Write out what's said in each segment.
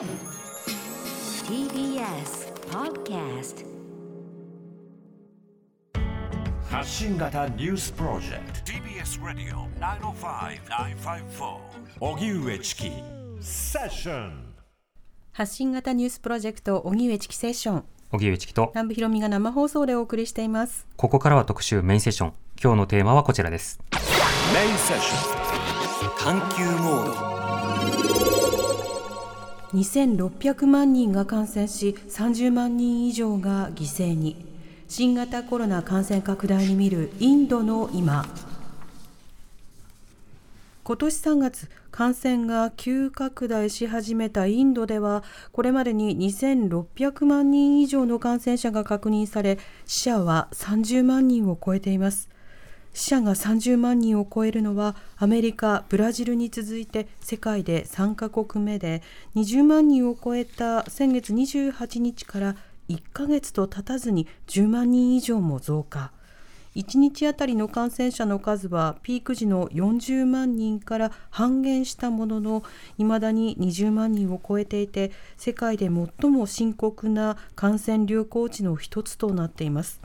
TBS Podcast 発信型ニュースプロジェクト。TBS ラディオ905-954おぎゅうえちきセッション発信型ニュースプロジェクト荻上チキセッション。荻上チキと。南部ひろみが生放送でお送りしています。ここからは特集メインセッション。今日のテーマはこちらです。メインセッショ探求モード2600万人が感染し30万人以上が犠牲に。新型コロナ感染拡大に見るインドの今。今年3月感染が急拡大し始めたインドではこれまでに2600万人以上の感染者が確認され死者は30万人を超えています。死者が30万人を超えるのはアメリカ、ブラジルに続いて世界で3カ国目で20万人を超えた先月28日から1ヶ月と経たずに10万人以上も増加。1日あたりの感染者の数はピーク時の40万人から半減したもののいまだに20万人を超えていて世界で最も深刻な感染流行地の一つとなっています。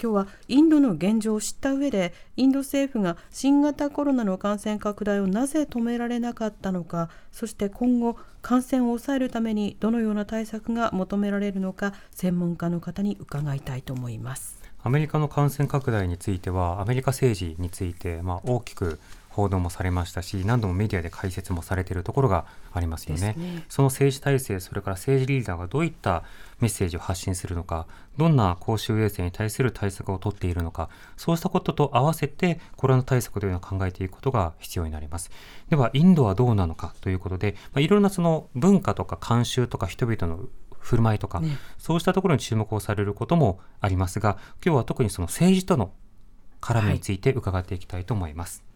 今日はインドの現状を知った上でインド政府が新型コロナの感染拡大をなぜ止められなかったのかそして今後感染を抑えるためにどのような対策が求められるのか専門家の方に伺いたいと思います。アメリカの感染拡大についてはアメリカ政治について、まあ、大きく報道もされましたし何度もメディアで解説もされているところがありますよね、ね、その政治体制それから政治リーダーがどういったメッセージを発信するのかどんな公衆衛生に対する対策を取っているのかそうしたことと合わせてコロナ対策というのを考えていくことが必要になります。ではインドはどうなのかということで、まあ、いろんなその文化とか慣習とか人々の振る舞いとか、ね、そうしたところに注目をされることもありますが今日は特にその政治との絡みについて伺っていきたいと思います。はい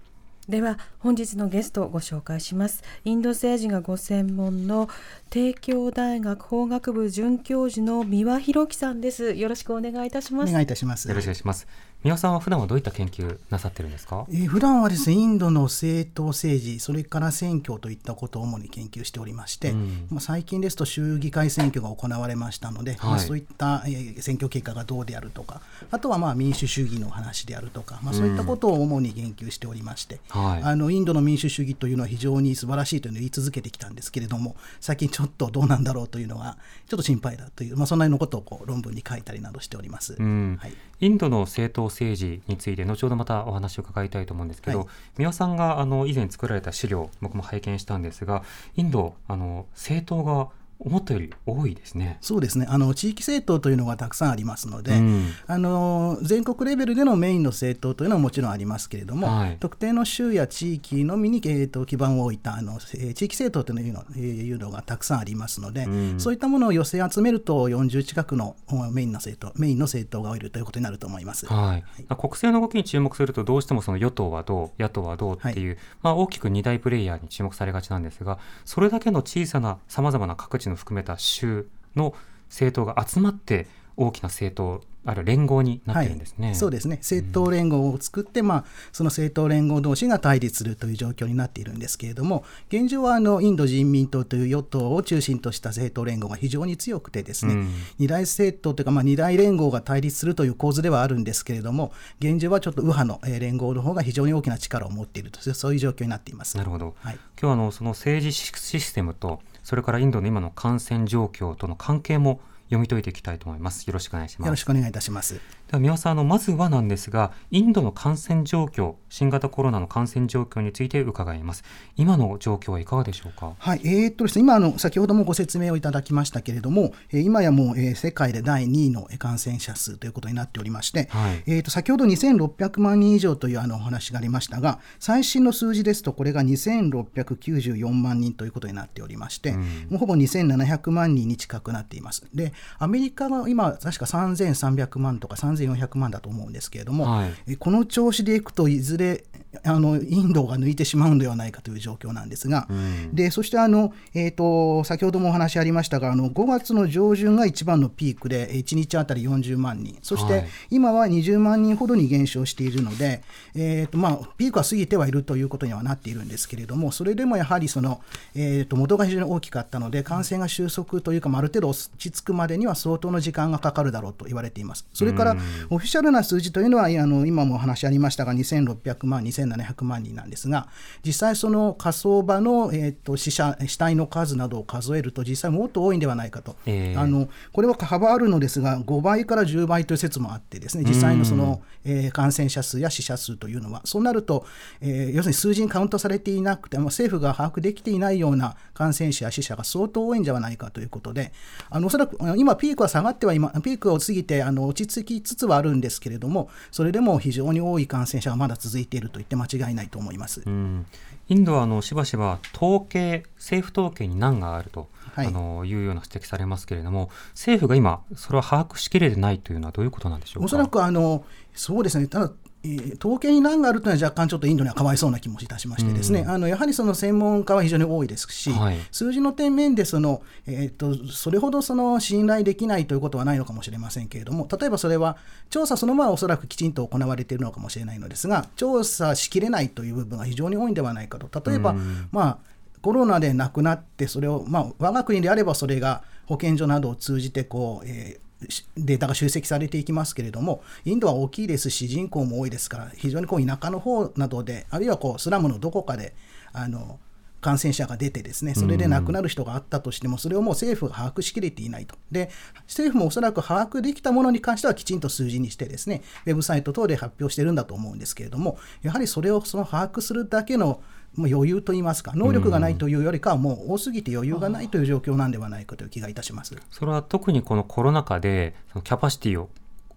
では本日のゲストをご紹介します。インド政治がご専門の帝京大学法学部准教授の三輪博樹さんです。よろしくお願いいたします。お願いいたします。よろしくお願いします三輪さんは普段はどういった研究なさってるんですか、えー、普段はですねインドの政党政治それから選挙といったことを主に研究しておりまして、うん、まあ、最近ですと州議会選挙が行われましたので、はい、まあ、そういった、えー、選挙結果がどうであるとかあとはまあ民主主義の話であるとか、まあ、そういったことを主に言及しておりまして、うん。はい、あのインドの民主主義というのは非常に素晴らしいというのを言い続けてきたんですけれども最近ちょっとどうなんだろうというのはちょっと心配だという、まあ、そんなようなことをこう論文に書いたりなどしております、うん、はい、インドの政党政治について後ほどまたお話を伺いたいと思うんですけど、はい、三輪さんがあの以前作られた資料僕も拝見したんですがインドあの政党が思ったより多いですね。そうですね。あの地域政党というのがたくさんありますので、うん、あの全国レベルでのメインの政党というのはもちろんありますけれども、はい、特定の州や地域のみに、えーと、基盤を置いたあの、えー、地域政党というの,、えー、いうのがたくさんありますので、うん、そういったものを寄せ集めると40近くのメインの政党メインの政党がいるということになると思います。はい、はい、国政の動きに注目するとどうしてもその与党はどう野党はどうっていう、はい、まあ大きく二大プレイヤーに注目されがちなんですが、それだけの小さなさまざまな各地の含めた州の政党が集まって大きな政党ある連合になってるんですね、はい、そうですね。政党連合を作って、うん、まあ、その政党連合同士が対立するという状況になっているんですけれども現状はあのインド人民党という与党を中心とした政党連合が非常に強くてですね、うん、二大政党というか、まあ、二大連合が対立するという構図ではあるんですけれども現状はちょっと右派の連合の方が非常に大きな力を持っているとそういう状況になっています。なるほど、はい、今日あのその政治システムとそれからインドの今の感染状況との関係も読み解いていきたいと思います。よろしくお願いします。よろしくお願いいたします。では三輪さんあのまずはなんですがインドの感染状況新型コロナの感染状況について伺います。今の状況はいかがでしょうか？はいえー、っとですね今あの先ほどもご説明をいただきましたけれども、えー、今やもう、えー、世界で第2位の感染者数ということになっておりまして、はい、えー、っと先ほど2600万人以上というあのお話がありましたが最新の数字ですとこれが2694万人ということになっておりまして、うん、もうほぼ2700万人に近くなっています。でアメリカが今確か3300万とか3400万だと思うんですけれども、はい、この調子でいくといずれあのインドが抜いてしまうのではないかという状況なんですが、うん、でそしてあの、えーと、先ほどもお話ありましたがあの5月の上旬が一番のピークで1日あたり40万人。そして今は20万人ほどに減少しているので、えーとまあ、ピークは過ぎてはいるということにはなっているんですけれどもそれでもやはりその、えーと、元が非常に大きかったので感染が収束というか、ある程度落ち着くまでには相当の時間がかかるだろうと言われています。それから、オフィシャルな数字というのはあの今もお話ありましたが2600万2700万人なんですが実際その火葬場の、えーと、死者死体の数などを数えると実際もっと多いんではないかと、えー、あのこれは幅あるのですが5倍から10倍という説もあってですね実際のその、えー、感染者数や死者数というのはそうなると、えー、要するに数字にカウントされていなくて、まあ、政府が把握できていないような感染者や死者が相当多いんではないかということであのおそらく今ピークは下がっては今ピークを過ぎてあの落ち着きつつはあるんですけれどもそれでも非常に多い感染者がまだ続いていると言って間違いないと思います。うん。インドはあのしばしば統計、政府統計に難があると、はい、あのいうような指摘されますけれども、政府が今、それを把握しきれてないというのはどういうことなんでしょうか？おそらくあのそうですね、ただえー、統計に難があるというのは若干ちょっとインドにはかわいそうな気もいたしましてですね、うん、あのやはりその専門家は非常に多いです。し、はい、数字の点面でその、えーと、それほどその信頼できないということはないのかもしれませんけれども例えばそれは調査そのままおそらくきちんと行われているのかもしれないのですが調査しきれないという部分が非常に多いんではないかと。例えば、うん、まあコロナで亡くなってそれを、まあ、我が国であればそれが保健所などを通じてこう、えーデータが集積されていきますけれども、インドは大きいですし、人口も多いですから、非常にこう田舎の方などで、あるいはこうスラムのどこかで、あの感染者が出てですね、それで亡くなる人があったとしても、それをもう政府が把握しきれていないと。で、政府もおそらく把握できたものに関してはきちんと数字にしてですね、ウェブサイト等で発表してるんだと思うんですけれども、やはりそれをその把握するだけのもう余裕といいますか、能力がないというよりかは、もう多すぎて余裕がないという状況なんではないかという気がいたします。それは特にこのコロナ禍で、そのキャパシティを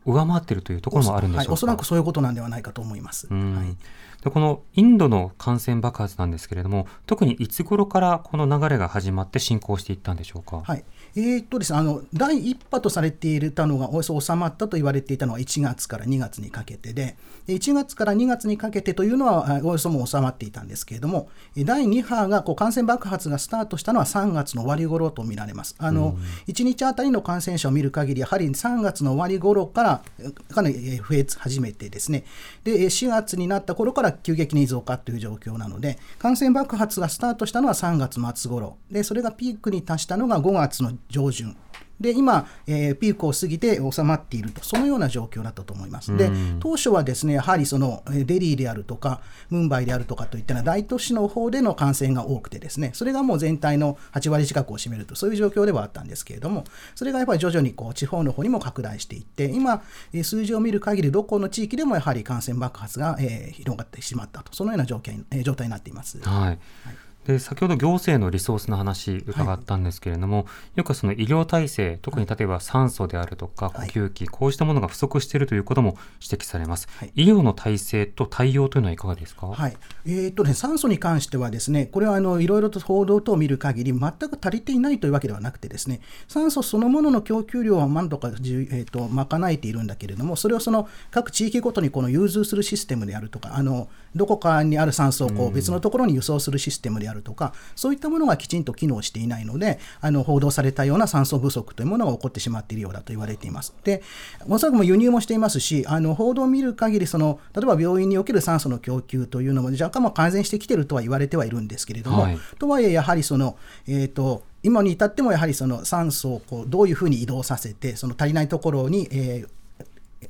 上回っているというところもあるんでしょうか、はい、おそらくそういうことなんではないかと思います。はい。でこのインドの感染爆発なんですけれども、特にいつ頃からこの流れが始まって進行していったんでしょうか？はい、えー、っとですね、あの第1波とされていたのがおよそ収まったと言われていたのは1月から2月にかけてで、1月から2月にかけてというのはおよそもう収まっていたんですけれども、第2波がこう感染爆発がスタートしたのは3月の終わり頃と見られます。あの、うん、1日あたりの感染者を見る限り、やはり3月の終わり頃からかなり増え始めてですね、で4月になった頃から急激に増加という状況なので、感染爆発がスタートしたのは3月末頃。で、それがピークに達したのが5月の上旬。で今、えー、ピークを過ぎて収まっていると、そのような状況だったと思います。で、当初はですね、やはりそのデリーであるとか、ムンバイであるとかといったような大都市の方での感染が多くてですね、それがもう全体の8割近くを占めると、そういう状況ではあったんですけれども、それがやっぱり徐々にこう地方の方にも拡大していって、今、数字を見る限り、どこの地域でもやはり感染爆発が、えー、広がってしまったと、そのような状況、えー、状態になっています。はい、はいで先ほど行政のリソースの話伺ったんですけれども、はい、よくその医療体制特に例えば酸素であるとか呼吸器、はい、こうしたものが不足しているということも指摘されます、はい、医療の体制と対応というのはいかがですか、はい。えーとね、酸素に関してはですねこれはあのいろいろと報道等を見る限り全く足りていないというわけではなくてですね酸素そのものの供給量は何とか、えーと、賄えているんだけれどもそれをその各地域ごとにこの融通するシステムであるとかあのどこかにある酸素をこう別のところに輸送するシステムであるとか、そういったものがきちんと機能していないので、あの報道されたような酸素不足というものが起こってしまっているようだと言われています。で、おそらくも輸入もしていますし、あの報道を見る限りその、例えば病院における酸素の供給というのも若干も改善してきているとは言われてはいるんですけれども、はい、とはいえ、やはりその、えーと、今に至ってもやはりその酸素をこうどういうふうに移動させて、その足りないところに、え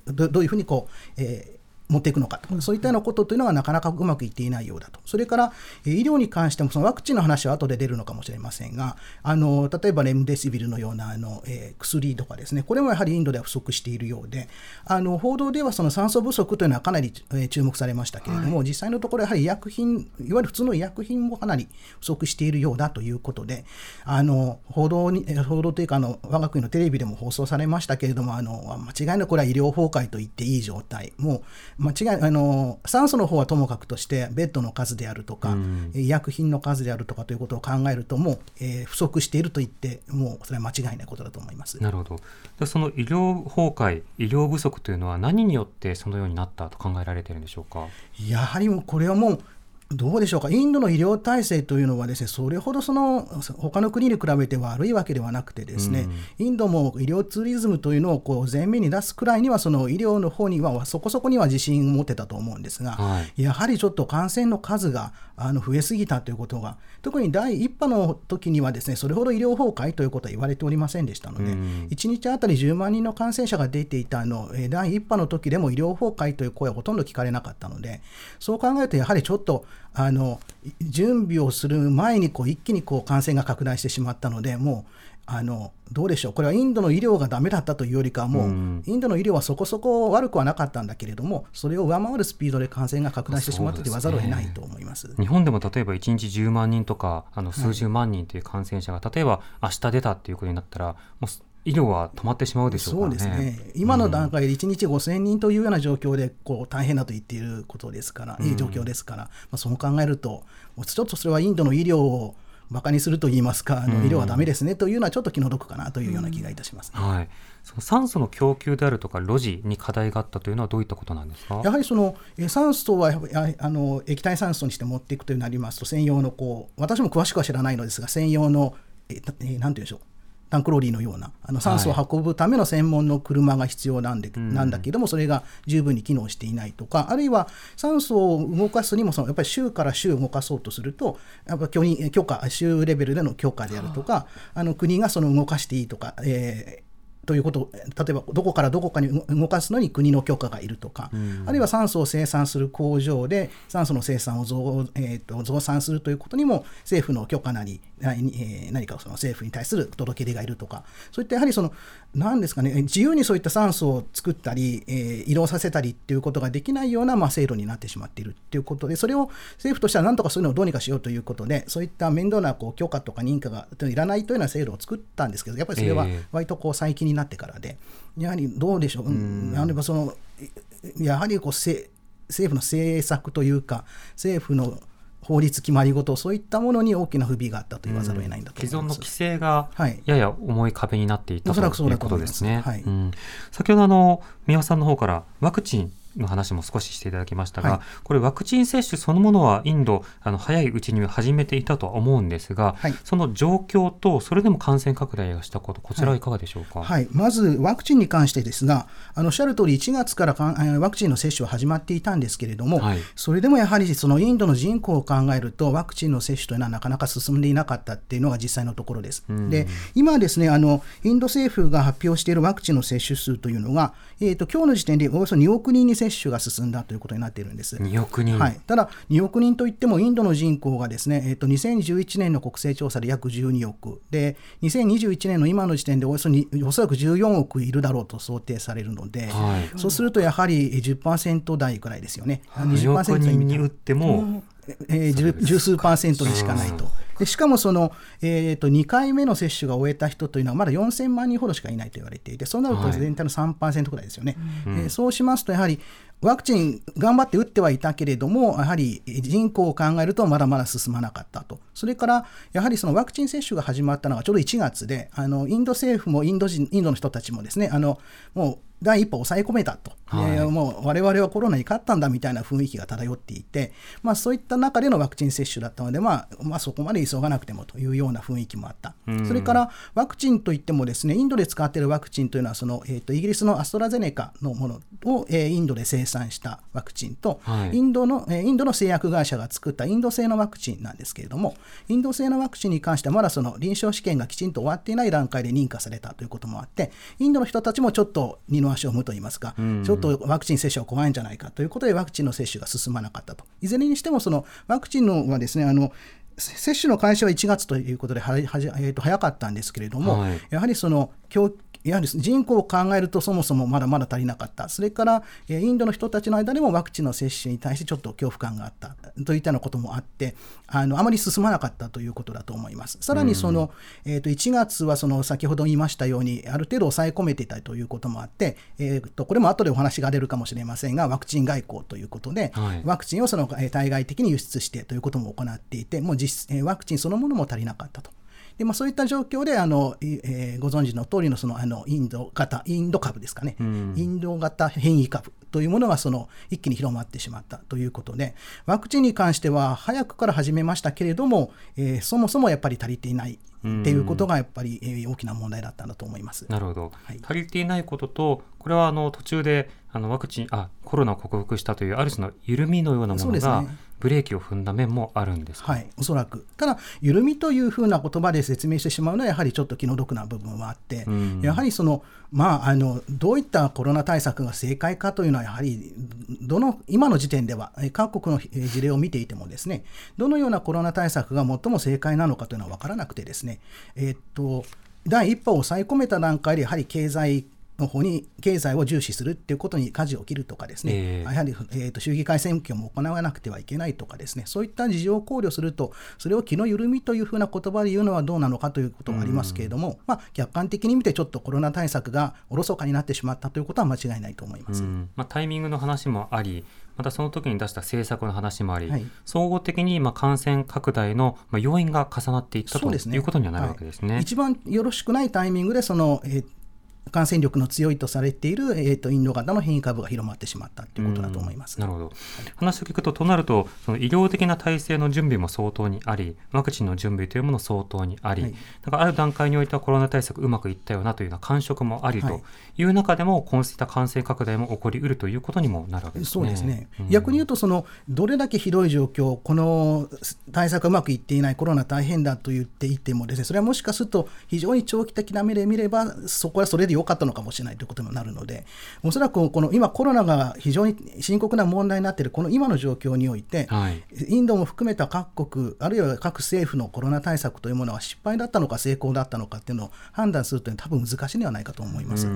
ー、どどういうふうにこう、えー持っていくのかと、そういったようなことというのがなかなかうまくいっていないようだと、それから医療に関しても、そのワクチンの話は後で出るのかもしれませんが、あの例えばレムデシビルのようなあの、えー、薬とかですね、これもやはりインドでは不足しているようで、あの報道ではその酸素不足というのはかなり、えー、注目されましたけれども、はい、実際のところ、やはり医薬品、いわゆる普通の医薬品もかなり不足しているようだということで、あの報道に報道というかあの、我が国のテレビでも放送されましたけれども、あの間違いなくこれは医療崩壊と言っていい状態、もう間違いあの酸素の方はともかくとしてベッドの数であるとか、医薬品の数であるとかということを考えるともう、えー、不足していると言ってもうそれは間違いないことだと思います。なるほど。その医療崩壊医療不足というのは何によってそのようになったと考えられているんでしょうか？やはりこれはもうどうでしょうか、インドの医療体制というのはですね、それほどその他の国に比べて悪いわけではなくてですね、うん、インドも医療ツーリズムというのをこう前面に出すくらいには、その医療の方にはそこそこには自信を持ってたと思うんですが、はい、やはりちょっと感染の数があの増えすぎたということが、特に第1波の時にはですね、それほど医療崩壊ということは言われておりませんでしたので、うん、1日あたり10万人の感染者が出ていたの、第1波の時でも医療崩壊という声はほとんど聞かれなかったので、そう考えると、やはりちょっと、あの準備をする前にこう一気にこう感染が拡大してしまったので、もうあのどうでしょう、これはインドの医療がダメだったというよりかもう、インドの医療はそこそこ悪くはなかったんだけれども、それを上回るスピードで感染が拡大してしまったと言わざるを得ないと思います、ね、日本でも例えば1日10万人とか、あの数十万人という感染者が、はい、例えば明日出たっていうことになったら、もう医療は止まってしまうでしょう、ね、そうですね、今の段階で1日5000人というような状況でこう大変だと言っていることですから、いい状況ですから、まあ、そう考えると、ちょっとそれはインドの医療をバカにすると言いますか、あの医療はだめですねというのはちょっと気の毒かなというような気がいたします、ね、はい、その酸素の供給であるとか、路地に課題があったというのは、どういったことなんですか？やはりその酸素はあの液体酸素にして持っていくというなりますと、専用のこう、私も詳しくは知らないのですが、専用の、えなんていうんでしょう。タンクローリーのようなあの酸素を運ぶための専門の車が必要なんで、はい、なんだけどもそれが十分に機能していないとかあるいは酸素を動かすにもそのやっぱり州から州動かそうとするとやっぱ許許可州レベルでの許可であるとかあの国がその動かしていいとか、えーということ例えばどこからどこかに動かすのに国の許可がいるとか、うん、あるいは酸素を生産する工場で酸素の生産を増,、えーと、増産するということにも政府の許可なり、えー、何かその政府に対する届け出がいるとかそういったやはりその何ですかね自由にそういった酸素を作ったり、えー、移動させたりっていうことができないような、まあ、制度になってしまっているっていうことでそれを政府としては何とかそういうのをどうにかしようということでそういった面倒なこう許可とか認可がいらないというような制度を作ったんですけどやっぱりそれは割とこう最近になってからで、やはりどうでしょう、うん、やはりそのやはりこう政府の政策というか、政府の法律決まり事、そういったものに大きな不備があったと言わざるを得ないんだと既存の規制がやや重い壁になっていた、はい、ということですね。はいうん、先ほどあの三輪さんの方からワクチンの話も少ししていただきましたが、はい、これワクチン接種そのものはインドあの早いうちに始めていたとは思うんですが、はい、その状況とそれでも感染拡大がしたことこちらはいかがでしょうか、はい、はい、まずワクチンに関してですがあのおっしゃる通り1月からワクチンの接種は始まっていたんですけれども、それでもやはりそのインドの人口を考えるとワクチンの接種というのはなかなか進んでいなかったっていうのが実際のところです。で今ですねあのインド政府が発表しているワクチンの接種数というのが、えーと、今日の時点でおよそ2億人に接種が進んだということになっているんです。2億人、はい、ただ、2億人といっても、インドの人口がですね、えーと、2011年の国勢調査で約12億で、2021年の今の時点でおよそにおそらく14億いるだろうと想定されるので、はい、そうするとやはり10%台ぐらいですよね。2億人に打っても、えー、十数パーセントでしかないと。でしかもその、えーと、2回目の接種が終えた人というのはまだ4000万人ほどしかいないと言われていてそうなると全体の3%ぐらいですよね、はい、えー、そうしますとやはりワクチン頑張って打ってはいたけれども、やはり人口を考えるとまだまだ進まなかったと。それから、やはりそのワクチン接種が始まったのがちょうど1月で、あのインド政府もインド人インドの人たちもですね、あのもう第一歩抑え込めたと、はい、えー、もう我々はコロナに勝ったんだみたいな雰囲気が漂っていて、まあ、そういった中でのワクチン接種だったので、まあまあ、そこまで急がなくてもというような雰囲気もあった、それからワクチンといっても、ですねインドで使っているワクチンというのはその、えーと、イギリスのアストラゼネカのものを、えー、インドで生産したワクチンと、はい、インドのえー、インドの製薬会社が作ったインド製のワクチンなんですけれども、インド製のワクチンに関しては、まだその臨床試験がきちんと終わっていない段階で認可されたということもあって、インドの人たちもちょっと二のの足を踏むといいますか、か、ちょっとワクチン接種は怖いんじゃないかということで、ワクチンの接種が進まなかったと。いずれにしても、そのワクチンのはですね、あの接種の開始は1月ということで、えー、と早かったんですけれども、はい、やはりその供やはり人口を考えるとそもそもまだまだ足りなかった、それからインドの人たちの間でもワクチンの接種に対してちょっと恐怖感があったといったようなこともあって、あのあまり進まなかったということだと思います。さらにその、うん、えー、と1月はその先ほど言いましたように、ある程度抑え込めていたということもあって、えー、とこれも後でお話が出るかもしれませんが、ワクチン外交ということで、はい、ワクチンをその対外的に輸出してということも行っていて、もう実ワクチンそのものも足りなかったと。でまあ、そういった状況であの、えー、ご存知の通りのそのあのインド型インド株ですかね、うん、インド型変異株というものがその一気に広まってしまったということでワクチンに関しては早くから始めましたけれども、えー、そもそもやっぱり足りていないっていうことがやっぱり、えー、大きな問題だったんだと思います。なるほど、はい、足りていないこととこれはあの途中であのワクチンあコロナを克服したというある種の緩みのようなものが、ブレーキを踏んだ面もあるんですはい、おそらく。ただ、緩みというふうな言葉で説明してしまうのは、やはりちょっと気の毒な部分はあって、うん、やはりその、まあ、あのどういったコロナ対策が正解かというのは、やはりどの今の時点では、各国の事例を見ていても、ですねどのようなコロナ対策が最も正解なのかというのは分からなくて、ですね、え、っと第1波を抑え込めた段階で、やはり経済の方に経済を重視するっていうことに舵を切るとかですね、えー、やはり、えーと、衆議会選挙も行わなくてはいけないとかですね、そういった事情を考慮すると、それを気の緩みというふうな言葉で言うのはどうなのかということがありますけれども、まあ、客観的に見て、ちょっとコロナ対策がおろそかになってしまったということは間違いないと思います、まあ、タイミングの話もあり、またその時に出した政策の話もあり、はい、総合的にまあ感染拡大のまあ要因が重なっていったと、ね、いうことにはなるわけですね。はい、一番よろしくないタイミングでその、えー感染力の強いとされている、えーと、インド型の変異株が広まってしまったということだと思います。なるほど。話を聞くと、となると、その医療的な体制の準備も相当にあり、ワクチンの準備というもの相当にあり、はい、だからある段階においてはコロナ対策うまくいったよなというような感触もありという中でも、こうした感染拡大も起こりうるということにもなるわけですね。そうですね。うん、逆に言うと、そのどれだけひどい状況、この対策がうまくいっていない、コロナ大変だと言っていてもですね、それはもしかすると非常に長期的な目で見れば、そこはそれで良かったのかもしれない。ということになるので、おそらくこの今、コロナが非常に深刻な問題になっているこの今の状況において、はい、インドも含めた各国、あるいは各政府のコロナ対策というものは失敗だったのか、成功だったのかっていうのを判断するというのは、多分難しいんではないかと思います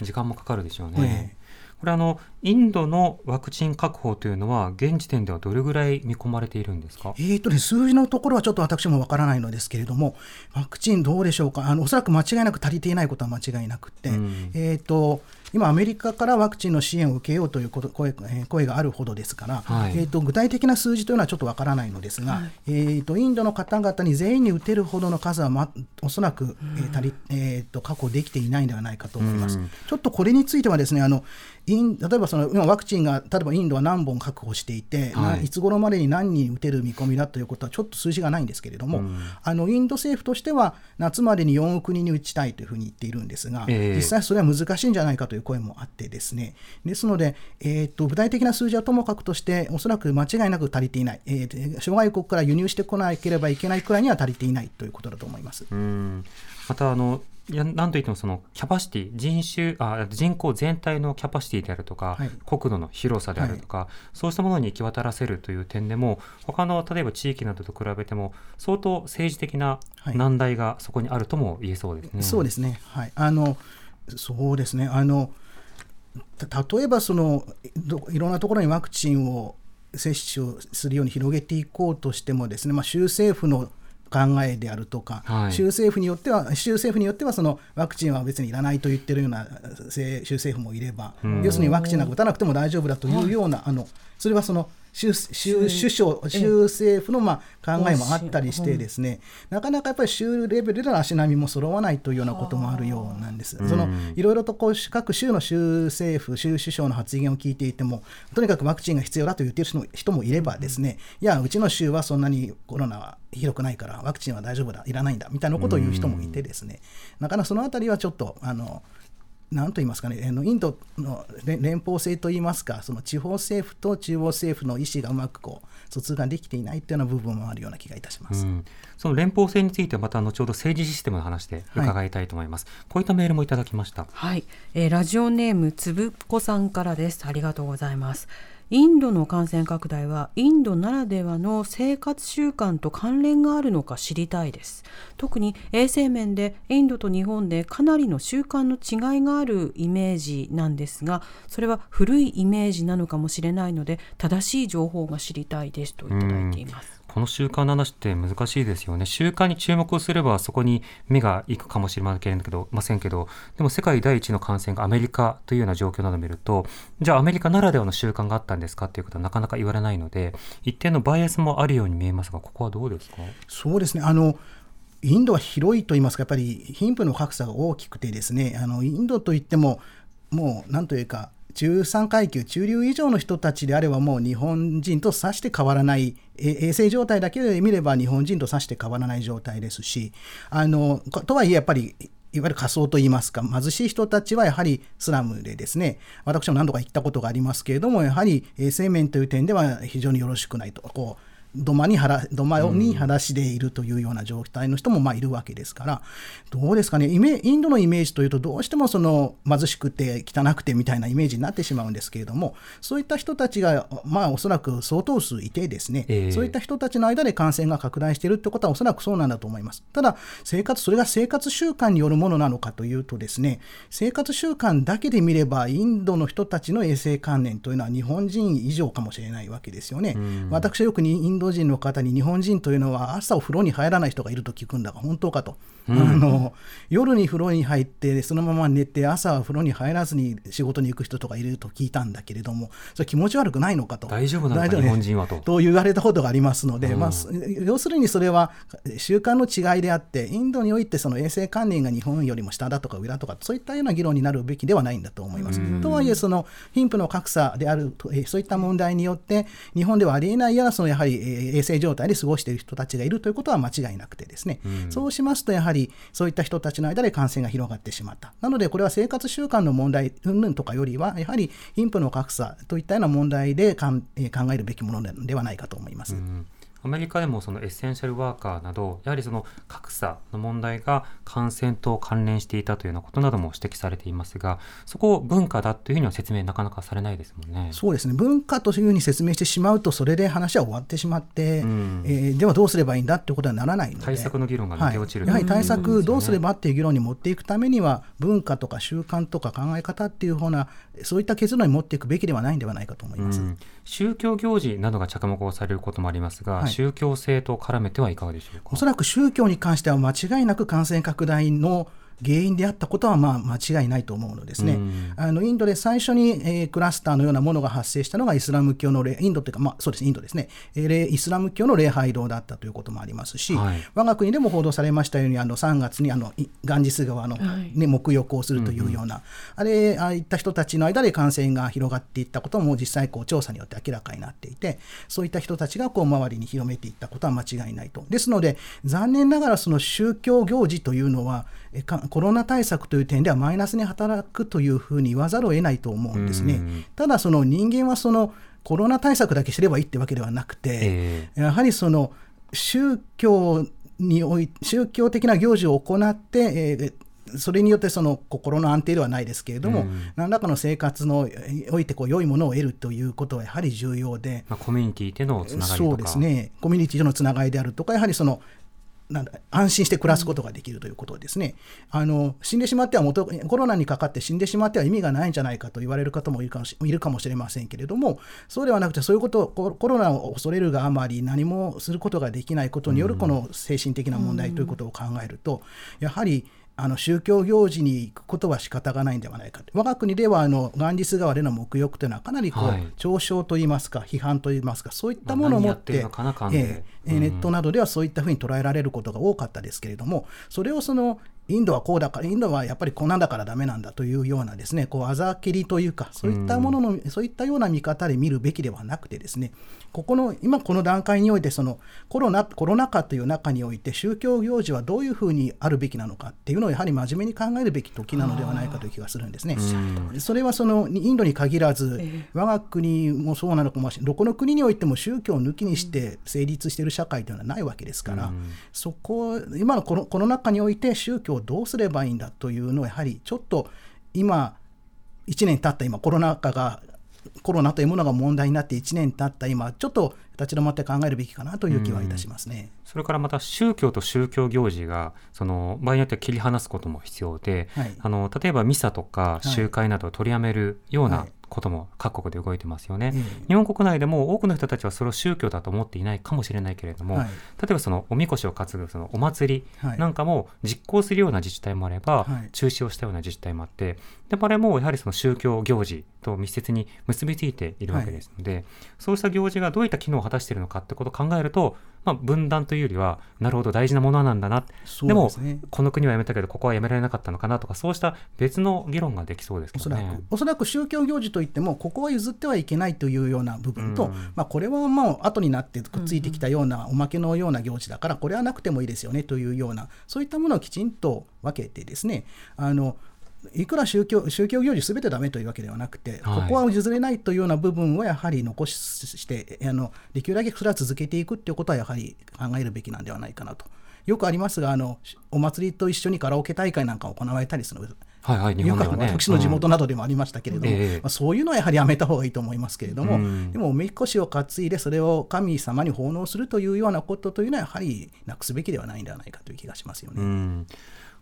時間もかかるでしょうね。えーこれあのインドのワクチン確保というのは現時点ではどれぐらい見込まれているんですか？えっ、とね数字のところはちょっと私もわからないのですけれども、ワクチンどうでしょうか？あのおそらく間違いなく足りていないことは間違いなくて、うん、えっ、と今、アメリカからワクチンの支援を受けようということ声声があるほどですから、はい、えーと、具体的な数字というのはちょっとわからないのですが、はい、えーと、インドの方々に全員に打てるほどの数は、ま、おそらく、えー足りえーと、確保できていないのではないかと思います。ちょっとこれについてはですねあのイン例えばその今ワクチンが例えばインドは何本確保していて、はい、いつ頃までに何人打てる見込みだということはちょっと数字がないんですけれども、うん、あのインド政府としては夏までに4億人に打ちたいというふうに言っているんですが、えー、実際それは難しいんじゃないかという声もあってですね。ですので、えーと、具体的な数字はともかくとしておそらく間違いなく足りていない、えー、諸外国から輸入してこなければいけないくらいには足りていないということだと思います。うん。またあのいやなんといってもそのキャパシティ人種あ人口全体のキャパシティであるとか、はい、国土の広さであるとか、はい、そうしたものに行き渡らせるという点でも他の例えば地域などと比べても相当政治的な難題がそこにあるとも言えそうですね。はい、そうですね、はい、あのそうですね。あの例えばそのいろんなところにワクチンを接種をするように広げていこうとしてもですね、まあ、州政府の考えであるとか、はい、州政府によっては州政府によってはそのワクチンは別にいらないと言ってるような州政府もいれば、要するにワクチンなんか打たなくても大丈夫だというような、あのそれはその州州首相、州政府のまあ考えもあったりしてですね、なかなかやっぱり州レベルでの足並みも揃わないというようなこともあるようなんです。そのいろいろとこう各州の州政府、州首相の発言を聞いていても、とにかくワクチンが必要だと言っている人もいればですね、いや、うちの州はそんなにコロナは広くないから、ワクチンは大丈夫だ、いらないんだみたいなことを言う人もいてですね、なかなかそのあたりはちょっとあのなんと言いますかね、インドの連邦制といいますか、その地方政府と中央政府の意思がうまくこう疎通ができていないというような部分もあるような気がいたします、うん、その連邦制については、また後ほど政治システムの話で伺いたいと思います。はい、こういったメールもいただきました。はい、えー、ラジオネームつぶっこさんからです。ありがとうございます。インドの感染拡大はインドならではの生活習慣と関連があるのか知りたいです。特に衛生面でインドと日本でかなりの習慣の違いがあるイメージなんですがそれは古いイメージなのかもしれないので正しい情報が知りたいですといただいています。この習慣の話って難しいですよね。習慣に注目をすればそこに目がいくかもしれませんけど、ませんけどでも世界第一の感染がアメリカというような状況などを見ると、じゃあアメリカならではの習慣があったんですかっていうことはなかなか言われないので、一定のバイアスもあるように見えますが、ここはどうですか？そうですね。あのインドは広いと言いますか、やっぱり貧富の格差が大きくてですね、あのインドといっても、もうなんというか、中3階級、中流以上の人たちであれば、もう日本人とさして変わらない、衛生状態だけで見れば日本人とさして変わらない状態ですし、あのとはいえ、やっぱり、いわゆる仮想といいますか、貧しい人たちはやはりスラムでですね、私も何度か行ったことがありますけれども、やはり衛生面という点では非常によろしくないと。こう土間に腹土間に裸足でいるというような状態の人もまあいるわけですから、どうですかね、イメインドのイメージというと、どうしてもその貧しくて汚くてみたいなイメージになってしまうんですけれども、そういった人たちが、まあ、おそらく相当数いて、ですね、えー、そういった人たちの間で感染が拡大しているということは、おそらくそうなんだと思います。ただ、生活、それが生活習慣によるものなのかというと、ですね生活習慣だけで見れば、インドの人たちの衛生観念というのは日本人以上かもしれないわけですよね。私はよくにインド人の方に日本人というのは朝お風呂に入らない人がいると聞くんだが本当かと、うん、あの夜に風呂に入ってそのまま寝て朝は風呂に入らずに仕事に行く人とかいると聞いたんだけれどもそれ気持ち悪くないのかと。大丈夫なのか日本人はと。と言われたことがありますので、うん、まあ、要するにそれは習慣の違いであってインドにおいてその衛生管理が日本よりも下だとか上だとかそういったような議論になるべきではないんだと思います。とはいえその貧富の格差であるそういった問題によって日本ではありえないようなそのやはり衛生状態で過ごしている人たちがいるということは間違いなくてですね、うん、そうしますとやはりそういった人たちの間で感染が広がってしまった。なのでこれは生活習慣の問題云々とかよりはやはり貧富の格差といったような問題で考えるべきものではないかと思います。うんアメリカでもそのエッセンシャルワーカーなど、やはりその格差の問題が感染と関連していたというようなことなども指摘されていますが、そこを文化だというふうには説明なかなかされないですもんね。そうですね。文化というふうに説明してしまうと、それで話は終わってしまって、うん、えー、ではどうすればいいんだってことはならないので。対策の議論が抜け落ちる、はい、やはり対策どうすればっていう議論に持っていくためには、文化とか習慣とか考え方っていうふうな、そういった結論に持っていくべきではないんではないかと思います。うん、宗教行事などが着目をされることもありますが、はい、宗教性とと絡めてはいかがでしょうか？おそらく宗教に関しては間違いなく感染拡大の原因であったことはまあ間違いないと思うのですね、あのインドで最初に、えー、クラスターのようなものが発生したのがイスラム教のインドというか、まあ、そうですインドですね、えー、イスラム教の礼拝堂だったということもありますし、はい、我が国でも報道されましたようにあの3月にあのガンジス川の、ね、沐浴をするというような、うんあれああいった人たちの間で感染が広がっていったことも実際こう調査によって明らかになっていてそういった人たちがこう周りに広めていったことは間違いないと。ですので残念ながらその宗教行事というのはコロナ対策という点ではマイナスに働くというふうに言わざるを得ないと思うんですね。ただその人間はそのコロナ対策だけすればいいってわけではなくて、えー、やはりその宗教におい宗教的な行事を行って、えー、それによってその心の安定ではないですけれども、うん、何らかの生活のおいてこう良いものを得るということはやはり重要で、まあ、コミュニティでのつながりそうですね。コミュニティでのつながりであるとかやはりそのなんだ安心して暮らすことができるということですね、あの死んでしまっては元コロナにかかって死んでしまっては意味がないんじゃないかと言われる方もいるかもしいるかもしれませんけれども、そうではなくて、そういうことをコロナを恐れるがあまり、何もすることができないことによるこの精神的な問題ということを考えると、やはりあの宗教行事に行くことは仕方がないんではないか我が国ではあのガンジス川での沐浴というのはかなりこう、はい、嘲笑といいますか批判といいますかそういったものを持って、えー、ネットなどではそういったふうに捉えられることが多かったですけれどもそれをそのインドはこうだから、インドはやっぱりこうなんだからだめなんだというようなですね、こうあざけりというか、そういったものの、そういったような見方で見るべきではなくてですね、ここの、今この段階において、そのコロナ、コロナ禍という中において、宗教行事はどういうふうにあるべきなのかっていうのを、やはり真面目に考えるべき時なのではないかという気がするんですね。それはそのインドに限らず、我が国もそうなのかもしれない、どこの国においても宗教を抜きにして成立している社会というのはないわけですから、そこ、今のこのこの中において宗教をどうすればいいんだというのを、やはりちょっと今、1年経った今、コロナ禍がコロナというものが問題になって1年経った今、ちょっと立ち止まって考えるべきかなという気はいたしますね。それからまた宗教と宗教行事がその場合によっては切り離すことも必要で、はい、あの例えばミサとか集会などを取りやめるような、はいことも各国で動いてますよね、日本国内でも多くの人たちはそれを宗教だと思っていないかもしれないけれども、はい、例えばそのおみこしを担ぐそのお祭りなんかも実行するような自治体もあれば、はい、中止をしたような自治体もあってであれもやはりその宗教行事と密接に結びついているわけですので、はい、そうした行事がどういった機能を果たしているのかってことを考えると、まあ、分断というよりはなるほど大事なものなんだな。で、ね,、もこの国はやめたけどここはやめられなかったのかなとかそうした別の議論ができそうですけどね。おそらく宗教行事といってもここは譲ってはいけないというような部分と、うん、まあ、これはもう後になってくっついてきたようなおまけのような行事だからこれはなくてもいいですよねというようなそういったものをきちんと分けてですねあのいくら宗教宗教行事すべてだめというわけではなくて、はい、ここは譲れないというような部分をやはり残してあのできるだけそれは続けていくということはやはり考えるべきなんではないかなと。よくありますがあのお祭りと一緒にカラオケ大会なんか行われたりする。はいはい、日本ではね、私の地元などでもありましたけれども、うん。えー、まあ、そういうのはやはりやめた方がいいと思いますけれども、うん、でもおみこしを担いでそれを神様に奉納するというようなことというのはやはりなくすべきではないんではないかという気がしますよね。うん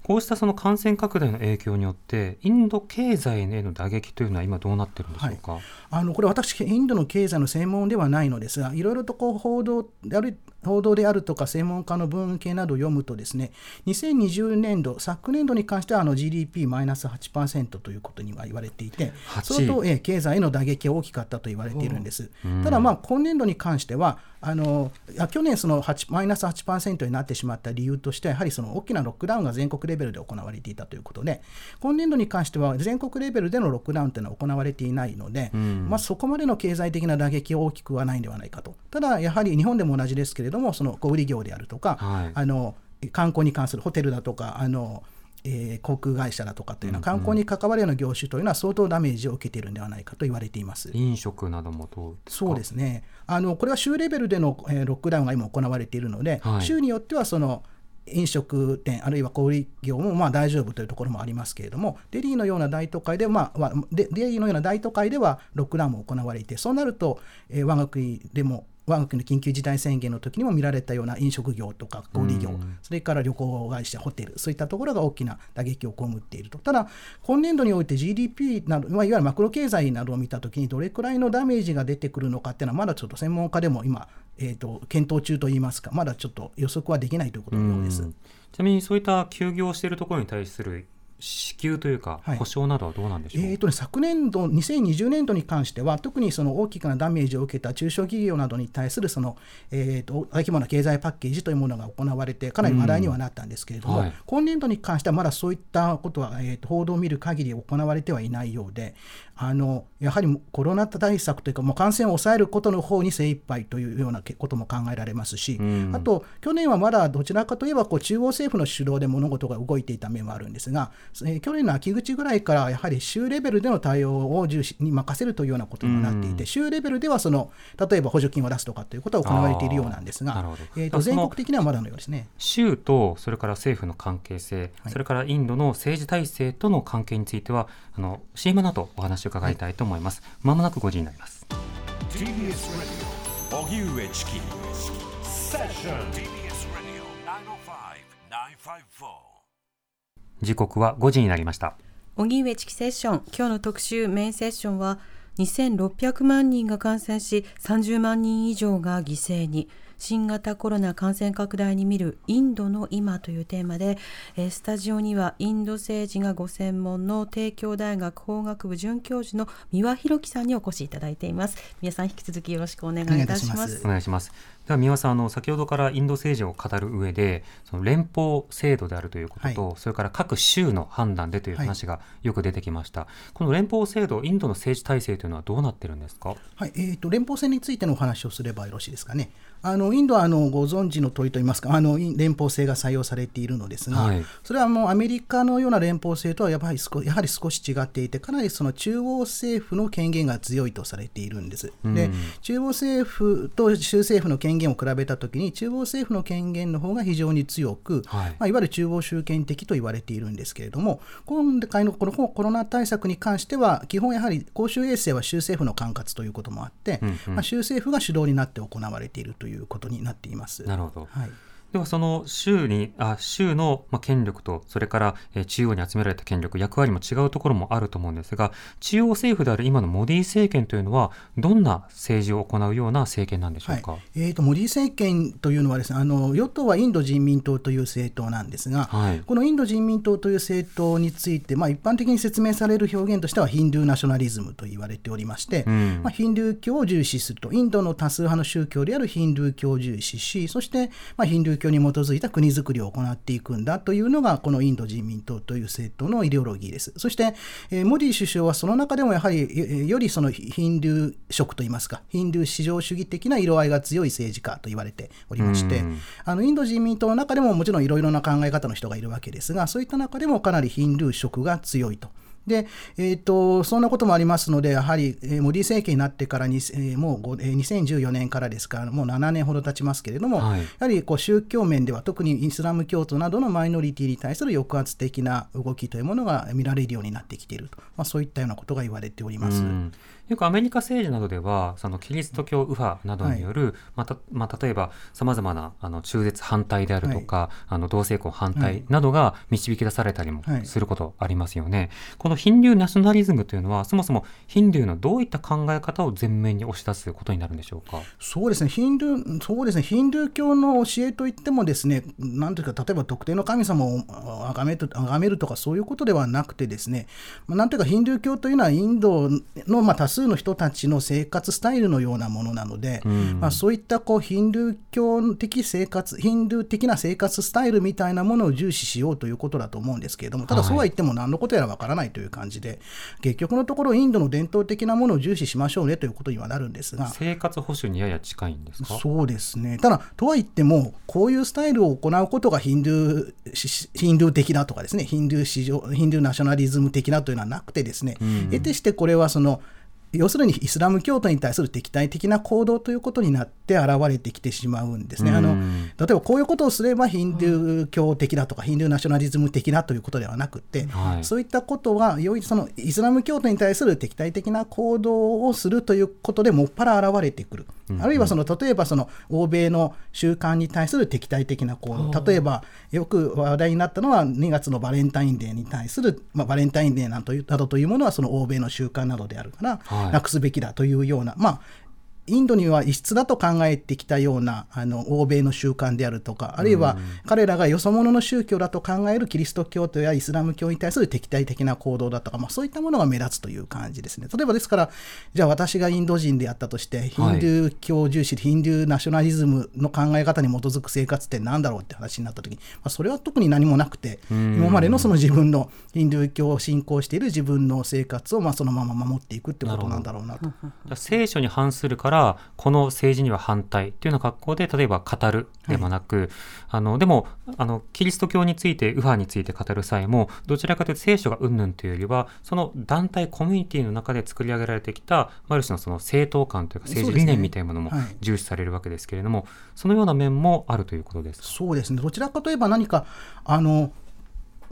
こうしたその感染拡大の影響によって、インド経済への打撃というのは今、どうなってるんでしょうか、はい、あのこれ、私、インドの経済の専門ではないのですが、いろいろとこう報道である報道であるとか専門家の文献などを読むとですね2020年度昨年度に関してはあの GDP マイナス8%ということには言われていて相当、え経済への打撃が大きかったと言われているんです、ただまあ今年度に関してはあの去年そのマイナス8%になってしまった理由としてはやはりその大きなロックダウンが全国レベルで行われていたということで今年度に関しては全国レベルでのロックダウンというのは行われていないので、まあ、そこまでの経済的な打撃は大きくはないんではないかと。ただやはり日本でも同じですけれどもその小売業であるとか、はい、あの観光に関するホテルだとかあのえー、航空会社だとかというのは、観光に関わるような業種というのは相当ダメージを受けているんではないかと言われています。飲食などもどうそうですね。あの、これは州レベルでの、えー、ロックダウンが今行われているので、はい、州によってはその飲食店、あるいは小売業もまあ大丈夫というところもありますけれども、デリーのような大都会で、まあ、デリーのような大都会ではロックダウンも行われて、そうなると、えー、我が国でも我が国の緊急事態宣言の時にも見られたような飲食業とか小売業、それから旅行会社、ホテル、そういったところが大きな打撃を被っていると。ただ、今年度において GDP など、まあ、いわゆるマクロ経済などを見たときに、どれくらいのダメージが出てくるのかっていうのは、まだちょっと専門家でも今、えーと、検討中といいますか、まだちょっと予測はできないということのようです。ちなみにそういった休業しているところに対する支給というか、保証などはどうなんでしょう、はい、えーとね、昨年度、2020年度に関しては、特にその大きなダメージを受けた中小企業などに対するその、えーと、大規模な経済パッケージというものが行われて、かなり話題にはなったんですけれども、うん。はい、今年度に関してはまだそういったことは、えーと、報道を見る限り行われてはいないようで、あのやはりコロナ対策というか、もう感染を抑えることの方に精一杯というようなことも考えられますし、うん、あと、去年はまだどちらかといえばこう中央政府の主導で物事が動いていた面もあるんですが、えー、去年の秋口ぐらいからやはり州レベルでの対応を重視に任せるというようなことになっていて、うん、州レベルではその例えば補助金を出すとかということは行われているようなんですが、えー、と全国的にはまだのようですね。州とそれから政府の関係性、はい、それからインドの政治体制との関係については、あの CM の後お話を伺いたいと思います。ま、はい、もなく5時になります。TBS ラジオ荻上チキ。セッション TBS ラジオ905-954時刻は5時になりました。荻上チキセッション。今日の特集メインセッションは2600万人が感染し30万人以上が犠牲に新型コロナ感染拡大に見るインドの今というテーマで、えスタジオにはインド政治がご専門の帝京大学法学部准教授の三輪弘樹さんにお越しいただいています。皆さん引き続きよろしくお願いいたします。お願いしますでは三輪さんあの先ほどからインド政治を語る上でその連邦制度であるということと、はい、それから各州の判断でという話がよく出てきました、はい、この連邦制度インドの政治体制というのはどうなってるんですか？はい、えーと、連邦制についてのお話をすればよろしいですかね。あののインドはあのご存知の通りといいますかあの連邦制が採用されているのですが、はい、それはもうアメリカのような連邦制とはやはり少やはり少し違っていてかなりその中央政府の権限が強いとされているんです。で中央政府と州政府の権限を比べたときに中央政府の権限の方が非常に強く、はい。まあ、いわゆる中央集権的と言われているんですけれども今回のこのコロナ対策に関しては基本やはり公衆衛生は州政府の管轄ということもあって、うんうん、まあ、州政府が主導になって行われているということになっています。なるほど、はいではその州にあ州の権力とそれから中央に集められた権力役割も違うところもあると思うんですが中央政府である今のモディ政権というのはどんな政治を行うような政権なんでしょうか、はい、えーと、モディ政権というのはですねあの与党はインド人民党という政党なんですが、はい、このインド人民党という政党について、まあ、一般的に説明される表現としてはヒンドゥーナショナリズムと言われておりまして、うん、まあ、ヒンドゥー教を重視すると。インドの多数派の宗教であるヒンドゥー教を重視しそして、まあ、ヒンドゥー教に基づいた国づくりを行っていくんだというのが、このインド人民党という政党のイデオロギーです。そして、えー、モディ首相はその中でもやはり、よりそのヒンドゥー色といいますか、ヒンドゥー至上主義的な色合いが強い政治家と言われておりまして、あのインド人民党の中でももちろんいろいろな考え方の人がいるわけですが、そういった中でもかなりヒンドゥー色が強いと。で、えーと、そんなこともありますので、やはり、えー、モディ政権になってからに、えー、もう、えー、2014年からですから、もう7年ほど経ちますけれども、はい、やはりこう宗教面では、特にイスラム教徒などのマイノリティに対する抑圧的な動きというものが見られるようになってきていると、まあ、そういったようなことが言われております。よくアメリカ政治などでは、そのキリスト教右派などによる、はい、またまあ、例えばさまざまなあの中絶反対であるとか、はい、あの同性婚反対などが導き出されたりもすることありますよね。はい、このヒンドゥーナショナリズムというのは、そもそもヒンドゥーのどういった考え方を前面に押し出すことになるんでしょうか？そうですね、ヒンドゥーそうですね。ヒンドゥー教の教えといってもですね、なんていうか例えば特定の神様を崇め崇めるとかそういうことではなくてですね、なんていうかヒンドゥー教というのはインドのまあ多数の人たちの生活スタイルのようなものなので、うん、まあ、そういったこうヒンドゥー教的生活ヒンドゥー的な生活スタイルみたいなものを重視しようということだと思うんですけれどもただそうは言っても何のことやらわからないという感じで、はい、結局のところインドの伝統的なものを重視しましょうねということにはなるんですが。生活保守にやや近いんですか？そうですね。ただとは言ってもこういうスタイルを行うことがヒンドゥーヒンドゥー的だとかですねヒンドゥー市場ヒンドゥーナショナリズム的なというのはなくてですね、うん、得てしてこれはその要するにイスラム教徒に対する敵対的な行動ということになって現れてきてしまうんですね。あの例えばこういうことをすればヒンドゥー教的だとかヒンドゥーナショナリズム的なということではなくて、はい、そういったことはよりそのイスラム教徒に対する敵対的な行動をするということでもっぱら現れてくる。あるいはその例えばその欧米の習慣に対する敵対的な行動例えばよく話題になったのは2月のバレンタインデーに対する、まあ、バレンタインデーなどというものはその欧米の習慣などであるから、なくすべきだというような、まあ、インドには異質だと考えてきたようなあの欧米の習慣であるとかあるいは彼らがよそ者の宗教だと考えるキリスト教徒やイスラム教に対する敵対的な行動だとか、まあ、そういったものが目立つという感じですね。例えばですからじゃあ私がインド人であったとしてヒンドゥー教重視、はい、ヒンドゥーナショナリズムの考え方に基づく生活って何だろうって話になった時に、まあ、それは特に何もなくて今までのその自分のヒンドゥー教を信仰している自分の生活をまあそのまま守っていくってことなんだろうなと。聖書に反するからこの政治には反対というような格好で例えば語るでもなく、はい、あのでもあのキリスト教について右派について語る際もどちらかというと聖書がうんぬんというよりはその団体コミュニティの中で作り上げられてきたある種のその正当感というか政治理念みたいなものも重視されるわけですけれどもそ、ねはい、そのような面もあるということですそうですね。どちらかといえば何かあの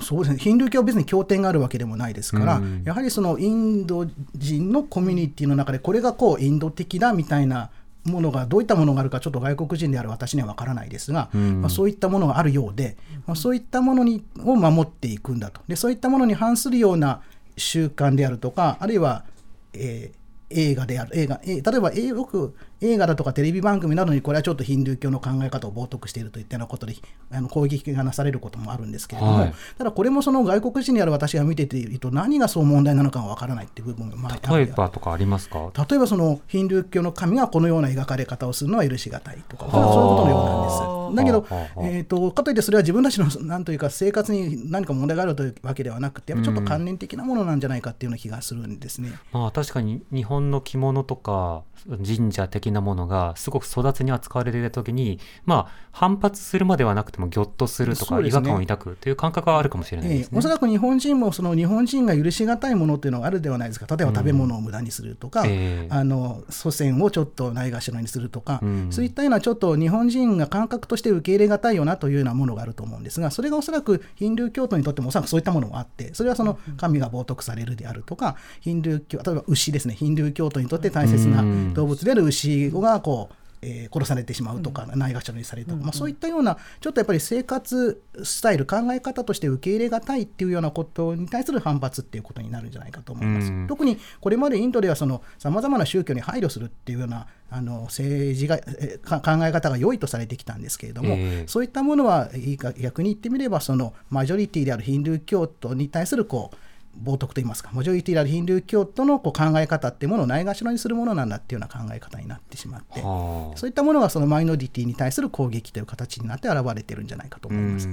そうですね、ヒンドゥー教は別に経典があるわけでもないですから、うん、やはりそのインド人のコミュニティの中で、これがこうインド的だみたいなものがどういったものがあるかちょっと外国人である私には分からないですが、うん、まあ、そういったものがあるようで、まあ、そういったものにを守っていくんだと。でそういったものに反するような習慣であるとかあるいは、えー、映画である映画、例えばよく映画だとかテレビ番組などにこれはちょっとヒンドゥー教の考え方を冒涜しているといったようなことであの攻撃がなされることもあるんですけれども、はい、ただこれもその外国人にある私が見てていると何がそう問題なのかがわからないっていう部分がまあ例えばとかありますか？例えばそのヒンドゥー教の神がこのような描かれ方をするのは許し難いとかそういうことのようなんです。だけど、えー、とかといってそれは自分たちのなんというか生活に何か問題があるというわけではなくて、やっぱちょっと関連的なものなんじゃないかっていうような気がするんですね。まあ確かに日本の着物とか神社的なものがすごく粗雑に扱われていた時にまあ反発するまではなくてもぎょっとするとかね。違和感を抱くという感覚はあるかもしれないですね。ええ。おそらく日本人もその日本人が許し難いものっていうのがあるではないですか。例えば食べ物を無駄にするとか、ええ。あの祖先をちょっとないがしろにするとか、うん。そういったようなちょっと日本人が感覚として受け入れ難いよなというようなものがあると思うんですがそれがおそらくヒンドゥー教徒にとってもおそらくそういったものがあってそれはその神が冒涜されるであるとかヒンドゥー教例えば牛ですねヒンドゥー教徒にとって大切な動物である牛がこうえー殺されてしまうとか、ないがしろにされるとか、まあ、そういったような、ちょっとやっぱり生活スタイル、考え方として受け入れがたいっていうようなことに対する反発っていうことになるんじゃないかと思います。うん。特にこれまでインドではさまざまな宗教に配慮するっていうようなあの政治が考え方が良いとされてきたんですけれども、ええ。そういったものはいいか逆に言ってみればそのマジョリティであるヒンドゥー教徒に対するこう冒涜といいますか、マジョリティであるヒンドゥー教徒のこう考え方っていうものをないがしろにするものなんだっていうような考え方になってしまって、はあそういったものがそのマイノリティに対する攻撃という形になって現れてるんじゃないかと思います。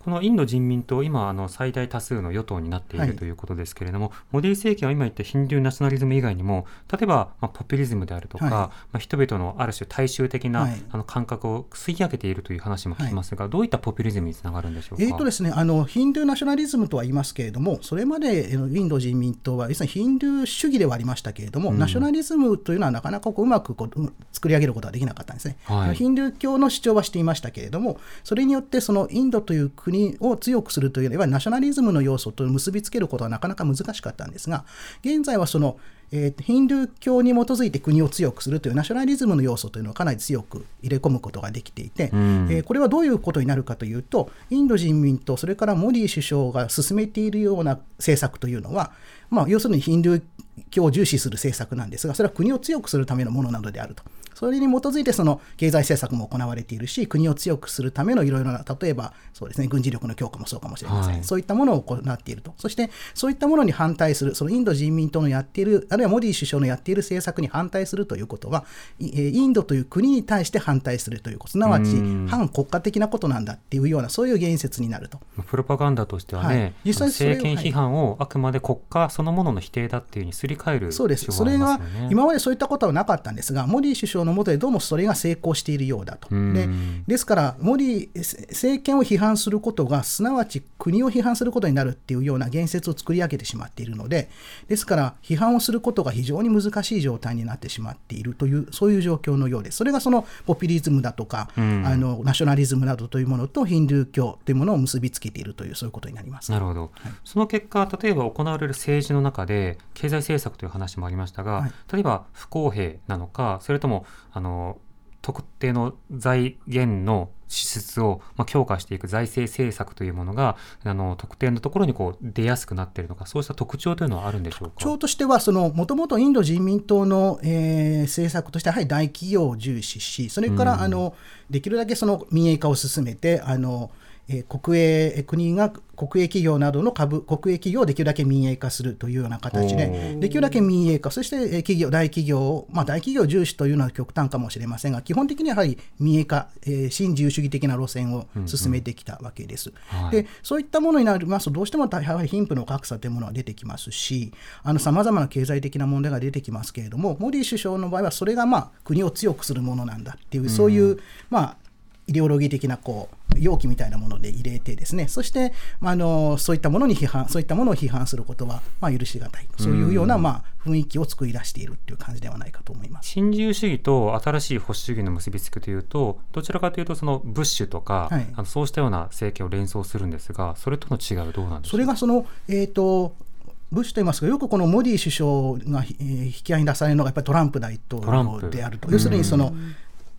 うんこのインド人民党、今あの最大多数の与党になっていはい。るということですけれども、モディ政権は今言ったヒンドゥーナショナリズム以外にも、例えば、まあ、ポピュリズムであるとか、はい。まあ、人々のある種大衆的な、はい。あの感覚を吸い上げているという話も聞きますが、どういったポピュリズムにつながるんでしょうか？えーとですね、あのヒンドゥーナショナリズムとは言いますけれども、それまでえーインド人民党は、要するにヒンドゥー主義ではありましたけれども、ナショナリズムというのはなかなかこううまくこううん作り上げることができなかったんですね。はい。ヒンドゥー教の主張はしていましたけれども、それによってそのインドという国を強くするという、いわゆるナショナリズムの要素と結びつけることはなかなか難しかったんですが、現在はその、えーヒンドゥー教に基づいて国を強くするというナショナリズムの要素というのをかなり強く入れ込むことができていて、んえーこれはどういうことになるかというと、インド人民とそれからモディ首相が進めているような政策というのは、まあ、要するにヒンドゥー教を重視する政策なんですが、それは国を強くするためのものなのであると。それに基づいてその経済政策も行われているし、国を強くするためのいろいろな、例えばそうですね、軍事力の強化もそうかもしれません。はいそういったものを行っていると。そして、そういったものに反対する、そのインド人民党のやっている、あるいはモディ首相のやっている政策に反対するということは、インドという国に対して反対するということ、すなわちうん反国家的なことなんだっていうような、そういう言説になると。プロパガンダとしてはね、はい実際政権批判をあくまで国家そのものの否定だっていうふうにすり替えるそうです。それが。今までそういったことはなかったんですが、モディ首相のもとでどうもそれが成功しているようだと。うんでですから、モディせ政権を批判することが、すなわち国を批判することになるっていうような言説を作り上げてしまっているので、ですから、批判をすることが非常に難しい状態になってしまっているという、そういう状況のようです。それがそのポピュリズムだとか、うんあのナショナリズムなどというものとヒンドゥー教というものを結びつけているという、そういうことになります。なるほど、その結果、例えば行われる政治の中で、経済政策という話もありましたが、はい例えば不公平なのか、それともあの特定の財源の支出を、まあ、強化していく財政政策というものが、あの特定のところにこう出やすくなっているのか、そうした特徴というのはあるんでしょうか？特徴としては、もともとインド人民党の、えー政策としては、やはり大企業を重視し、それから、うんあのできるだけその民営化を進めて、あのえー国営国が国営企業などの株、国営企業をできるだけ民営化するというような形おで、ーできるだけ民営化、そしてえー企業、大企業を、まあ、大企業重視というのは極端かもしれませんが、基本的にはやはり民営化、えー新自由主義的な路線を進めてきたわけです。はい。でそういったものになりますと、どうしてもやはり貧富の格差というものが出てきますし、さまざまな経済的な問題が出てきますけれども、モディ首相の場合は、それがまあ国を強くするものなんだっていう、そういう、まあ、イデオロギー的なこう容器みたいなもので入れてですね、そして、まあ、あのそういったものに批判、そういったものを批判することは、まあ、許し難い、そういうような、まあ、雰囲気を作り出しているっていう感じではないかと思います。新自由主義と新しい保守主義の結びつきというと、どちらかというと、そのブッシュとか、はい。あのそうしたような政権を連想するんですが、それとの違いはどうなんでしょかそうれがその、えー、とブッシュといいますか、よくこのモディ首相が、えー引き合いに出されるのがやっぱりトランプ大統領であると、要するにその、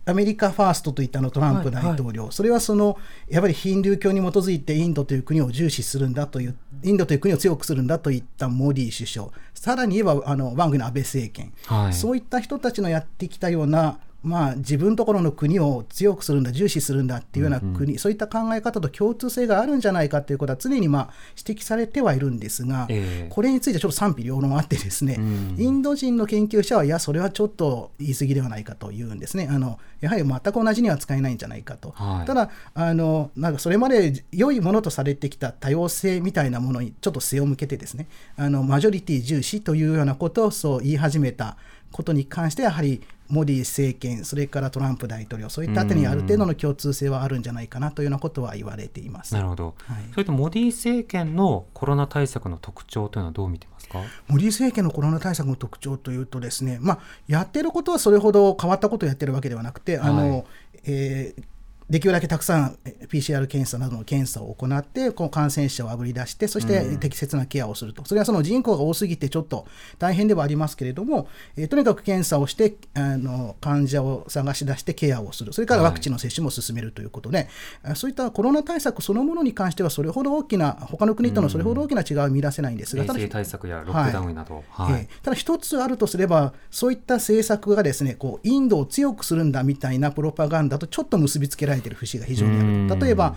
アメリカファーストといったあのトランプ大統領、それはそのやっぱりヒンドゥー教に基づいてインドという国を重視するんだという、インドという国を強くするんだといったモディ首相、さらに言えばあのワングの安倍政権、はい。そういった人たちのやってきたようなまあ、自分ところの国を強くするんだ、重視するんだっていうような国、うん、そういった考え方と共通性があるんじゃないかということは常にまあ指摘されてはいるんですが、えー、これについてちょっと賛否両論あって、ですね、うん、インド人の研究者は、いや、それはちょっと言い過ぎではないかというんですね、あのやはり全く同じには使えないんじゃないかと、はい、ただあの、なんかそれまで良いものとされてきた多様性みたいなものにちょっと背を向けて、ですねあのマジョリティ重視というようなことをそう言い始めたことに関して、やはりモディ政権、それからトランプ大統領、そういったあたりにある程度の共通性はあるんじゃないかなというようなことは言われています。なるほど、はい、それとモディ政権のコロナ対策の特徴というのはどう見てますか？モディ政権のコロナ対策の特徴というとですね、まあ、やってることはそれほど変わったことをやってるわけではなくて、はい、あのえーできるだけたくさん PCR 検査などの検査を行って、この感染者をあぶり出して、そして適切なケアをすると、それはその人口が多すぎて、ちょっと大変ではありますけれども、えー、とにかく検査をして、あの患者を探し出してケアをする、それからワクチンの接種も進めるということで、はい、そういったコロナ対策そのものに関しては、それほど大きな、他の国とのそれほど大きな違いは見出せないんですが、ただ対策やロックダウンなど、はい。はい、ただ一つあるとすれば、そういった政策がですねこうインドを強くするんだみたいなプロパガンダとちょっと結びつけられている節が非常にある。例えば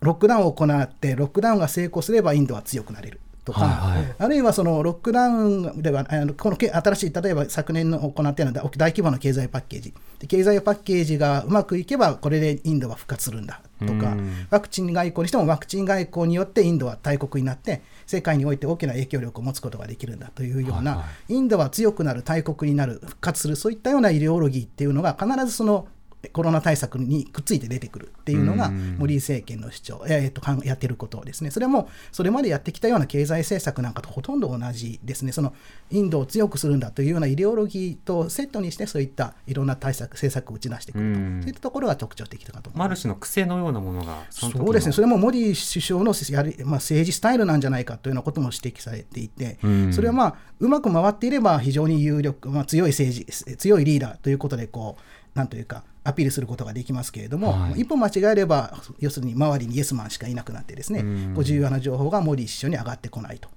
ロックダウンを行ってロックダウンが成功すればインドは強くなれる。とか、はいはい、あるいはそのロックダウンでは、あのこの新しい、例えば昨年の行っているのは大規模な経済パッケージで、経済パッケージがうまくいけば、これでインドは復活するんだとか、ワクチン外交にしても、ワクチン外交によってインドは大国になって、世界において大きな影響力を持つことができるんだというような、はいはい、インドは強くなる、大国になる、復活する、そういったようなイデオロギーっていうのが、必ずそのコロナ対策にくっついて出てくるっていうのが、モディ政権の主張、えー、とやってることですね。それも、それまでやってきたような経済政策なんかとほとんど同じですね。そのインドを強くするんだというようなイデオロギーとセットにして、そういったいろんな対策、政策を打ち出してくると、そういったところが特徴的かと思います。ある種の癖のようなものがそうですね、それもモディ首相のやり、まあ、政治スタイルなんじゃないかというようなことも指摘されていて、それはまあ、うまく回っていれば非常に有力、まあ、強い政治、強いリーダーということで、こう、なんというか、アピールすることができますけれども、はい、一歩間違えれば、要するに周りにイエスマンしかいなくなって、ですね、こう重要な情報がモディ首相に上がってこないと。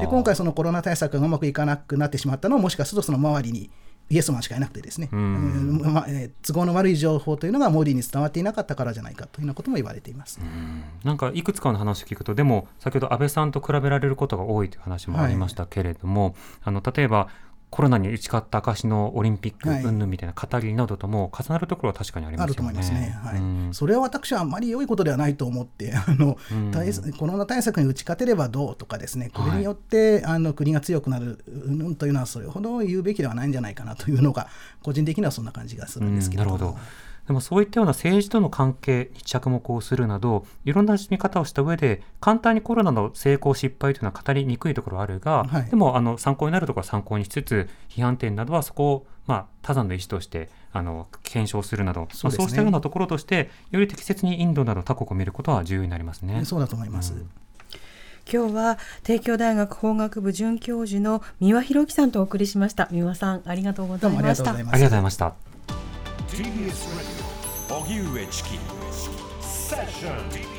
で今回、そのコロナ対策がうまくいかなくなってしまったのは、もしかするとその周りにイエスマンしかいなくてですね、うん。まえー、都合の悪い情報というのがモディに伝わっていなかったからじゃないかというようなことも言われています。なんかいくつかの話を聞くと、でも先ほど安倍さんと比べられることが多いという話もありましたけれども、はい、あの例えばコロナに打ち勝った証のオリンピック云々みたいな語りなどとも重なるところは確かにありますよね。あると思いますね。はい、うん、それは私はあまり良いことではないと思って、あの、うん、コロナ対策に打ち勝てればどうとかですね、これによって、はい、あの国が強くなるというのはそれほど言うべきではないんじゃないかなというのが個人的にはそんな感じがするんですけれども。うん、なるほど。でもそういったような政治との関係に着目をするなど、いろんな見方をした上で、簡単にコロナの成功、失敗というのは語りにくいところはあるが、はい、でもあの参考になるところは参考にしつつ、批判点などはそこを、まあ、他山の意思としてあの検証するなどそう、ね,、そうしたようなところとして、より適切にインドなど他国を見ることは重要になりますね。そうだと思います。うん。今日は帝京大学法学部准教授の三輪博樹さんとお送りしました。三輪さんありがとうございました。ありがとうございました荻上チキセッション